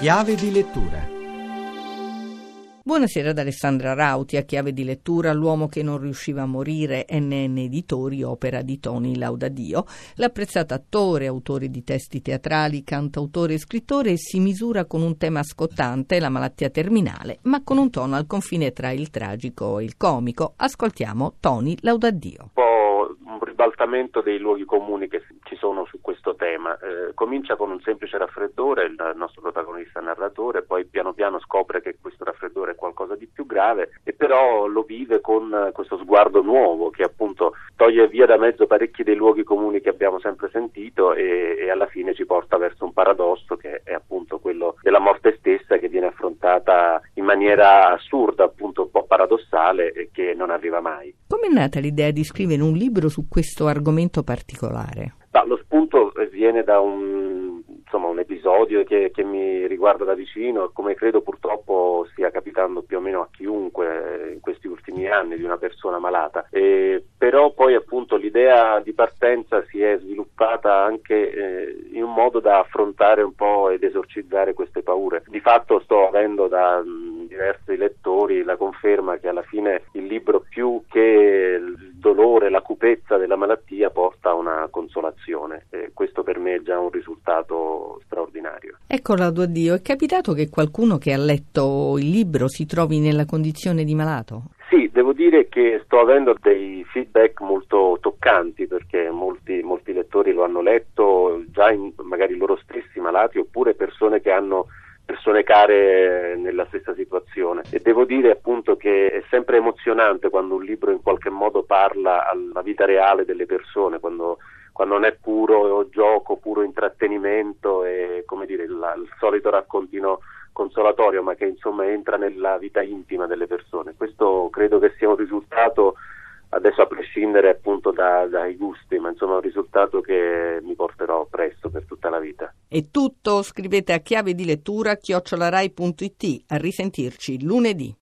Chiave di lettura Buonasera ad Alessandra Rauti, a chiave di lettura L'uomo che non riusciva a morire, NN Editori, opera di Tony Laudadio. L'apprezzato attore, autore di testi teatrali, cantautore e scrittore si misura con un tema scottante, la malattia terminale, ma con un tono al confine tra il tragico e il comico. Ascoltiamo Tony Laudadio. Ribaltamento dei luoghi comuni che ci sono su questo tema. Eh, comincia con un semplice raffreddore, il nostro protagonista narratore, poi piano piano scopre che questo raffreddore è qualcosa di più grave e però lo vive con questo sguardo nuovo che appunto toglie via da mezzo parecchi dei luoghi comuni che abbiamo sempre sentito e, e alla fine ci porta verso un paradosso che è appunto quello della morte stessa che viene affrontata in maniera assurda, paradossale che non arriva mai. Come è nata l'idea di scrivere un libro su questo argomento particolare? No, lo spunto viene da un, insomma, un episodio che, che, mi riguarda da vicino e come credo purtroppo stia capitando più o meno a chiunque in questi ultimi anni di una persona malata. E, però poi appunto l'idea di partenza si è sviluppata anche eh, in un modo da affrontare un po' ed esorcizzare queste paure. Di fatto sto avendo da mh, diversi lettori la conferma che alla fine il libro più che il dolore, la cupezza della malattia porta a una consolazione. E questo per me è già un risultato straordinario. Ecco laudo Dio, è capitato che qualcuno che ha letto il libro si trovi nella condizione di malato? Sì, devo dire che sto avendo dei feedback molto toccanti perché molti, molti lettori lo hanno letto già in, magari loro stessi malati oppure persone che hanno persone care nella stessa situazione e devo dire appunto che è sempre emozionante quando un libro in qualche modo parla alla vita reale delle persone, quando, quando non è puro gioco, puro intrattenimento e come dire il, il solito raccontino consolatorio ma che insomma entra nella vita intima delle persone. Questo credo che sia un risultato adesso a prescindere appunto da, dai gusti, ma insomma un risultato che mi porterò presto per tutta la vita. È tutto, scrivete a chiave di lettura chiocciolarai.it, a risentirci lunedì.